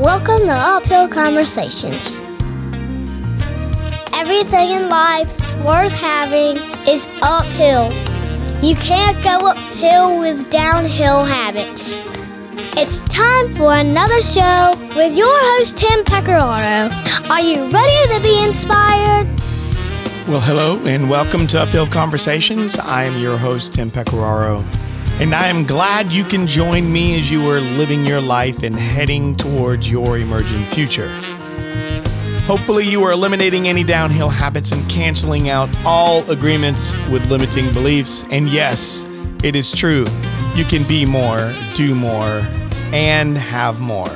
Welcome to Uphill Conversations. Everything in life worth having is uphill. You can't go uphill with downhill habits. It's time for another show with your host, Tim Pecoraro. Are you ready to be inspired? Well, hello and welcome to Uphill Conversations. I am your host, Tim Pecoraro, and I am glad you can join me as you are living your life and heading towards your emerging future. Hopefully, you are eliminating any downhill habits and canceling out all agreements with limiting beliefs. And yes, it is true. You can be more, do more, and have more.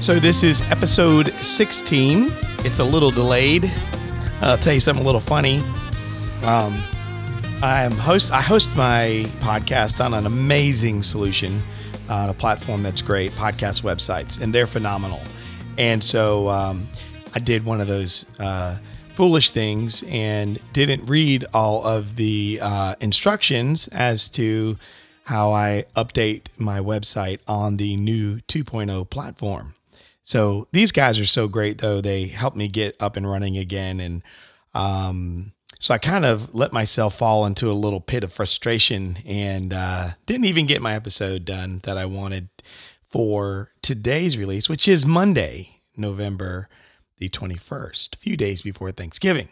So, this is episode 16. It's a little delayed. I'll tell you something a little funny. Um, I'm host. I host my podcast on an amazing solution, on a platform that's great, podcast websites, and they're phenomenal. And so um, I did one of those uh, foolish things and didn't read all of the uh, instructions as to how I update my website on the new 2.0 platform. So these guys are so great, though. They helped me get up and running again. And um, so I kind of let myself fall into a little pit of frustration and uh, didn't even get my episode done that I wanted for today's release, which is Monday, November the 21st, a few days before Thanksgiving.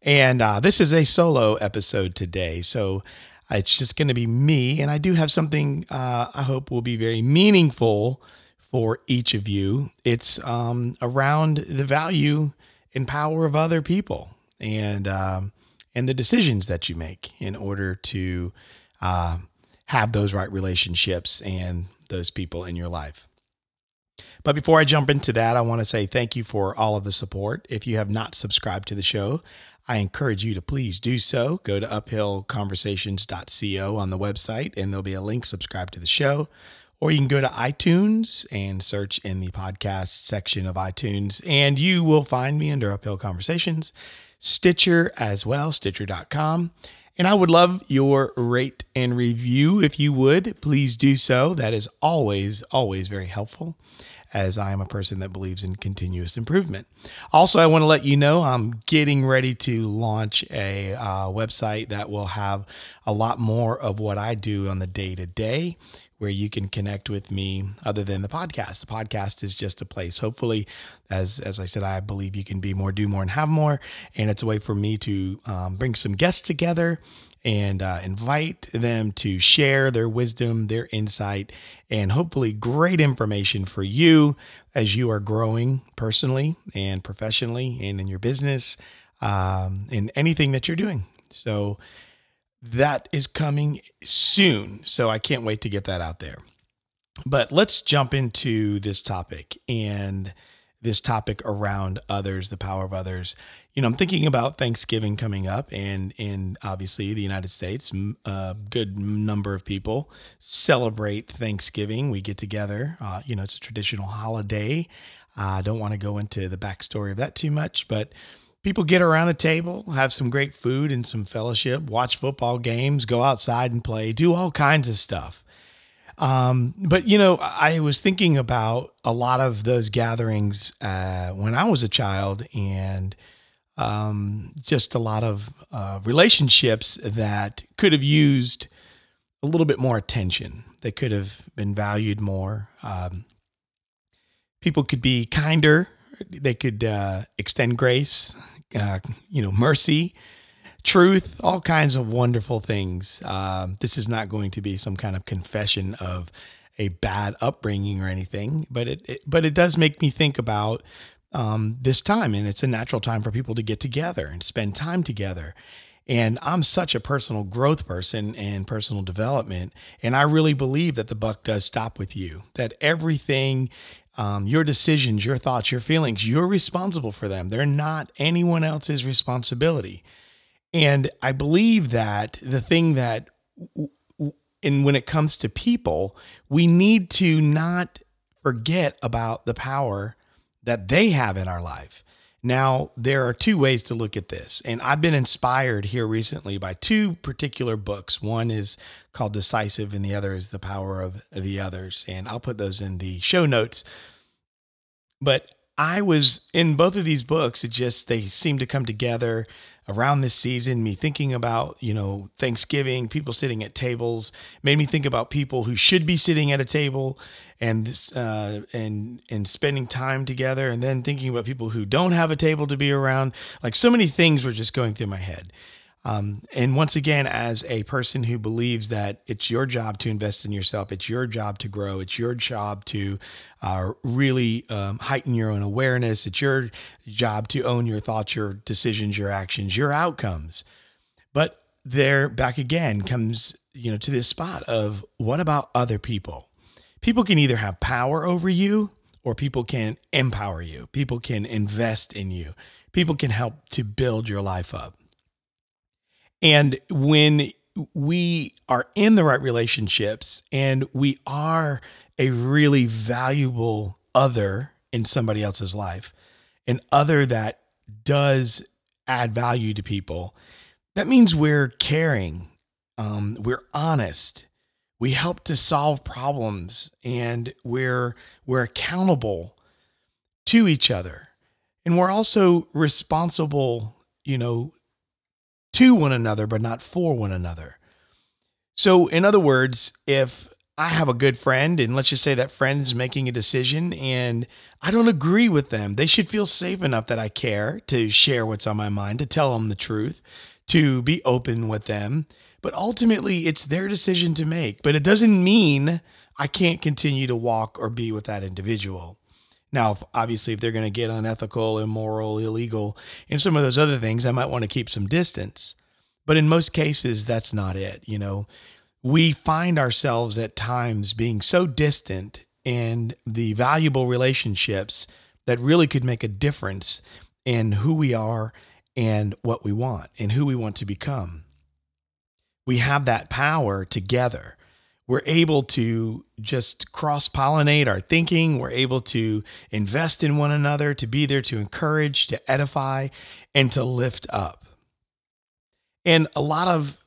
And uh, this is a solo episode today. So it's just going to be me. And I do have something uh, I hope will be very meaningful for each of you. It's um, around the value and power of other people and um, and the decisions that you make in order to uh, have those right relationships and those people in your life. But before I jump into that, I want to say thank you for all of the support. If you have not subscribed to the show, I encourage you to please do so. Go to uphillconversations.co on the website, and there'll be a link subscribe to the show. Or you can go to iTunes and search in the podcast section of iTunes, and you will find me under Uphill Conversations, Stitcher as well, stitcher.com. And I would love your rate and review if you would. Please do so. That is always, always very helpful as I am a person that believes in continuous improvement. Also, I want to let you know I'm getting ready to launch a uh, website that will have a lot more of what I do on the day to day where you can connect with me other than the podcast. The podcast is just a place. Hopefully, as as I said, I believe you can be more, do more, and have more. And it's a way for me to um, bring some guests together and uh, invite them to share their wisdom, their insight, and hopefully great information for you as you are growing personally and professionally and in your business um, in anything that you're doing. So that is coming soon. So I can't wait to get that out there. But let's jump into this topic and this topic around others, the power of others. You know, I'm thinking about Thanksgiving coming up, and in obviously the United States, a good number of people celebrate Thanksgiving. We get together. Uh, you know, it's a traditional holiday. I don't want to go into the backstory of that too much, but people get around a table, have some great food and some fellowship, watch football games, go outside and play, do all kinds of stuff. Um, but you know, I was thinking about a lot of those gatherings uh, when I was a child, and um, just a lot of uh, relationships that could have used a little bit more attention. They could have been valued more. Um, people could be kinder. They could uh, extend grace, uh, you know, mercy truth, all kinds of wonderful things. Um, this is not going to be some kind of confession of a bad upbringing or anything, but it, it but it does make me think about um, this time, and it's a natural time for people to get together and spend time together. And I'm such a personal growth person and personal development. And I really believe that the buck does stop with you, that everything, um, your decisions, your thoughts, your feelings, you're responsible for them. They're not anyone else's responsibility. And I believe that the thing that, and when it comes to people, we need to not forget about the power that they have in our life. Now, there are two ways to look at this. And I've been inspired here recently by two particular books. One is called Decisive, and the other is The Power of the Others. And I'll put those in the show notes. But I was in both of these books, it just, they seem to come together around this season, me thinking about, you know, Thanksgiving, people sitting at tables, made me think about people who should be sitting at a table and this, uh, and and spending time together, and then thinking about people who don't have a table to be around. Like so many things were just going through my head. Um, and once again, as a person who believes that it's your job to invest in yourself, it's your job to grow, it's your job to uh, really um, heighten your own awareness, it's your job to own your thoughts, your decisions, your actions, your outcomes. But there, back again, comes you know to this spot of what about other people? People can either have power over you or people can empower you. People can invest in you. People can help to build your life up. And when we are in the right relationships and we are a really valuable other in somebody else's life, an other that does add value to people, that means we're caring, um, we're honest, we help to solve problems, and we're we're accountable to each other, and we're also responsible, you know, to one another, but not for one another. So, in other words, if I have a good friend, and let's just say that friend is making a decision and I don't agree with them, they should feel safe enough that I care to share what's on my mind, to tell them the truth, to be open with them. But ultimately, it's their decision to make. But it doesn't mean I can't continue to walk or be with that individual. Now, if, obviously, if they're going to get unethical, immoral, illegal, and some of those other things, I might want to keep some distance. But in most cases, that's not it. You know, we find ourselves at times being so distant in the valuable relationships that really could make a difference in who we are and what we want and who we want to become. We have that power together we're able to just cross pollinate our thinking. We're able to invest in one another, to be there to encourage, to edify, and to lift up. And a lot of,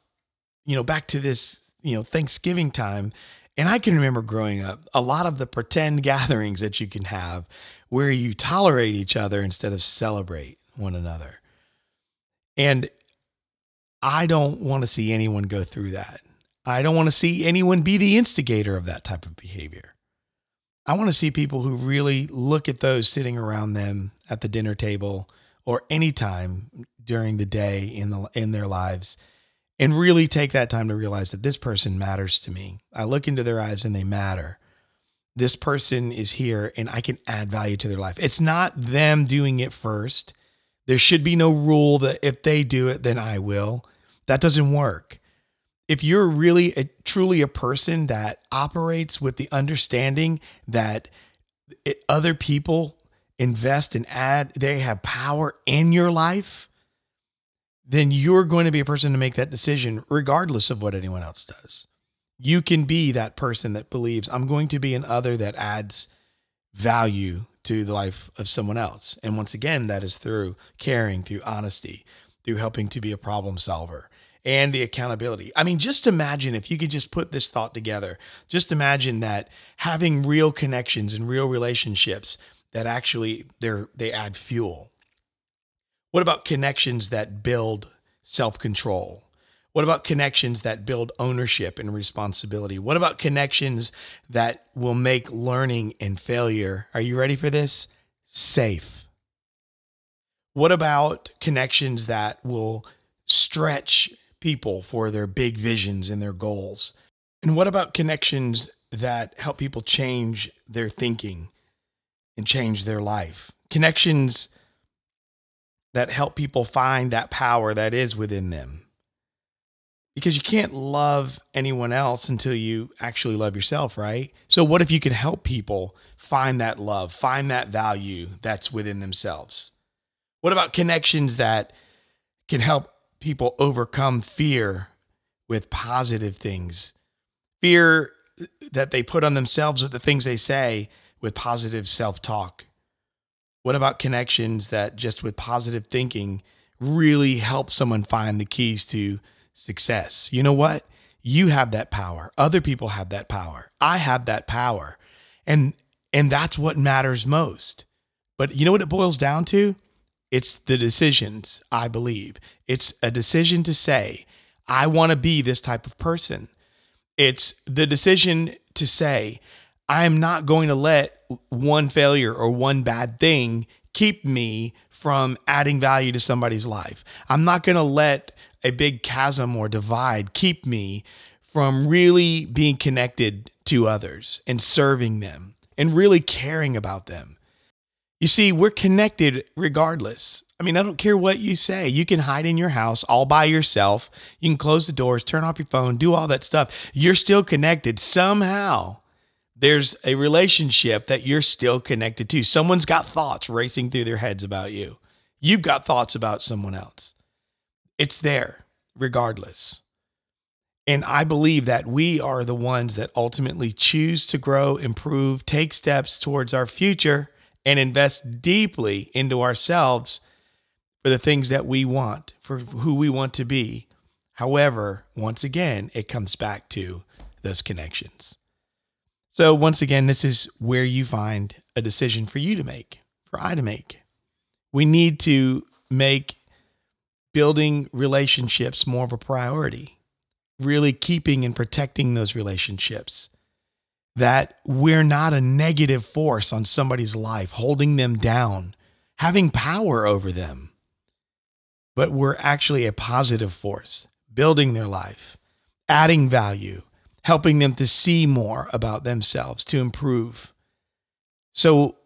you know, back to this, you know, Thanksgiving time, and I can remember growing up, a lot of the pretend gatherings that you can have where you tolerate each other instead of celebrate one another. And I don't want to see anyone go through that. I don't want to see anyone be the instigator of that type of behavior. I want to see people who really look at those sitting around them at the dinner table or any time during the day in the in their lives and really take that time to realize that this person matters to me. I look into their eyes and they matter. This person is here and I can add value to their life. It's not them doing it first. There should be no rule that if they do it, then I will. That doesn't work if you're really a, truly a person that operates with the understanding that it, other people invest and add, they have power in your life, then you're going to be a person to make that decision regardless of what anyone else does. You can be that person that believes I'm going to be an other that adds value to the life of someone else. And once again, that is through caring, through honesty, through helping to be a problem solver and the accountability. I mean, just imagine if you could just put this thought together. Just imagine that having real connections and real relationships that actually they they add fuel. What about connections that build self-control? What about connections that build ownership and responsibility? What about connections that will make learning and failure, are you ready for this? Safe. What about connections that will stretch people for their big visions and their goals? And what about connections that help people change their thinking and change their life? Connections that help people find that power that is within them. Because you can't love anyone else until you actually love yourself, right? So, what if you can help people find that love, find that value that's within themselves? What about connections that can help people overcome fear with positive things. Fear that they put on themselves with the things they say with positive self talk. What about connections that just with positive thinking really help someone find the keys to success? You know what? You have that power. Other people have that power. I have that power. And and that's what matters most. But you know what it boils down to? It's the decisions, I believe. It's a decision to say, I want to be this type of person. It's the decision to say, I am not going to let one failure or one bad thing keep me from adding value to somebody's life. I'm not going to let a big chasm or divide keep me from really being connected to others and serving them and really caring about them. You see, we're connected regardless. I mean, I don't care what you say. You can hide in your house all by yourself. You can close the doors, turn off your phone, do all that stuff. You're still connected somehow. There's a relationship that you're still connected to. Someone's got thoughts racing through their heads about you. You've got thoughts about someone else. It's there regardless. And I believe that we are the ones that ultimately choose to grow, improve, take steps towards our future and invest deeply into ourselves for the things that we want, for who we want to be. However, once again, it comes back to those connections. So, once again, this is where you find a decision for you to make, for I to make. We need to make building relationships more of a priority, really keeping and protecting those relationships that we're not a negative force on somebody's life, holding them down, having power over them, but we're actually a positive force, building their life, adding value, helping them to see more about themselves, to improve. So,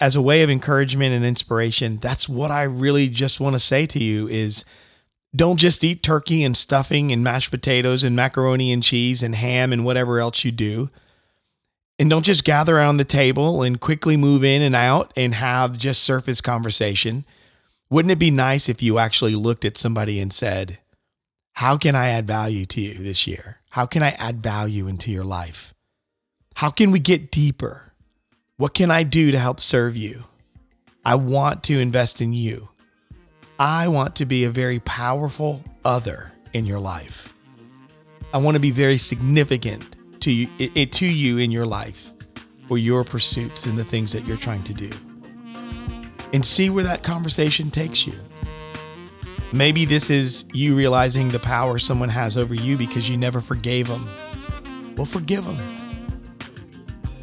as a way of encouragement and inspiration, that's what I really just want to say to you is don't just eat turkey and stuffing and mashed potatoes and macaroni and cheese and ham and whatever else you do. And don't just gather around the table and quickly move in and out and have just surface conversation. Wouldn't it be nice if you actually looked at somebody and said, How can I add value to you this year? How can I add value into your life? How can we get deeper? What can I do to help serve you? I want to invest in you. I want to be a very powerful other in your life. I want to be very significant to you, it, to you in your life for your pursuits and the things that you're trying to do. And see where that conversation takes you. Maybe this is you realizing the power someone has over you because you never forgave them. Well, forgive them.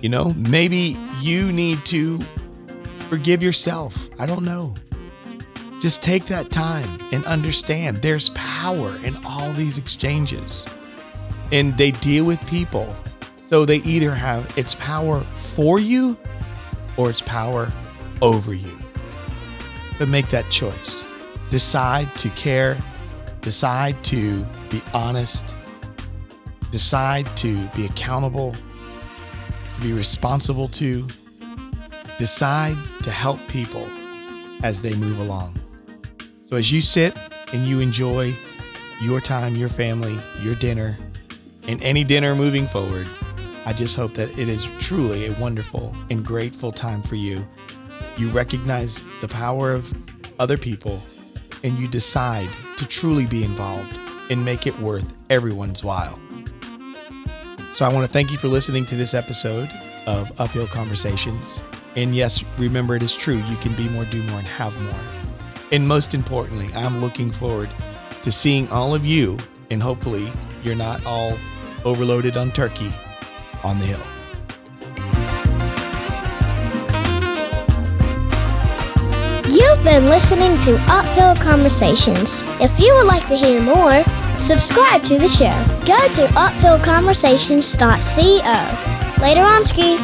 You know, maybe you need to forgive yourself. I don't know. Just take that time and understand there's power in all these exchanges. And they deal with people. So they either have its power for you or its power over you. But make that choice. Decide to care, decide to be honest, decide to be accountable, to be responsible to, decide to help people as they move along. So as you sit and you enjoy your time, your family, your dinner, and any dinner moving forward, I just hope that it is truly a wonderful and grateful time for you. You recognize the power of other people and you decide to truly be involved and make it worth everyone's while. So I want to thank you for listening to this episode of Uphill Conversations. And yes, remember it is true, you can be more, do more, and have more. And most importantly, I'm looking forward to seeing all of you, and hopefully, you're not all overloaded on turkey on the hill. You've been listening to Uphill Conversations. If you would like to hear more, subscribe to the show. Go to uphillconversations.co. Later on, Ski.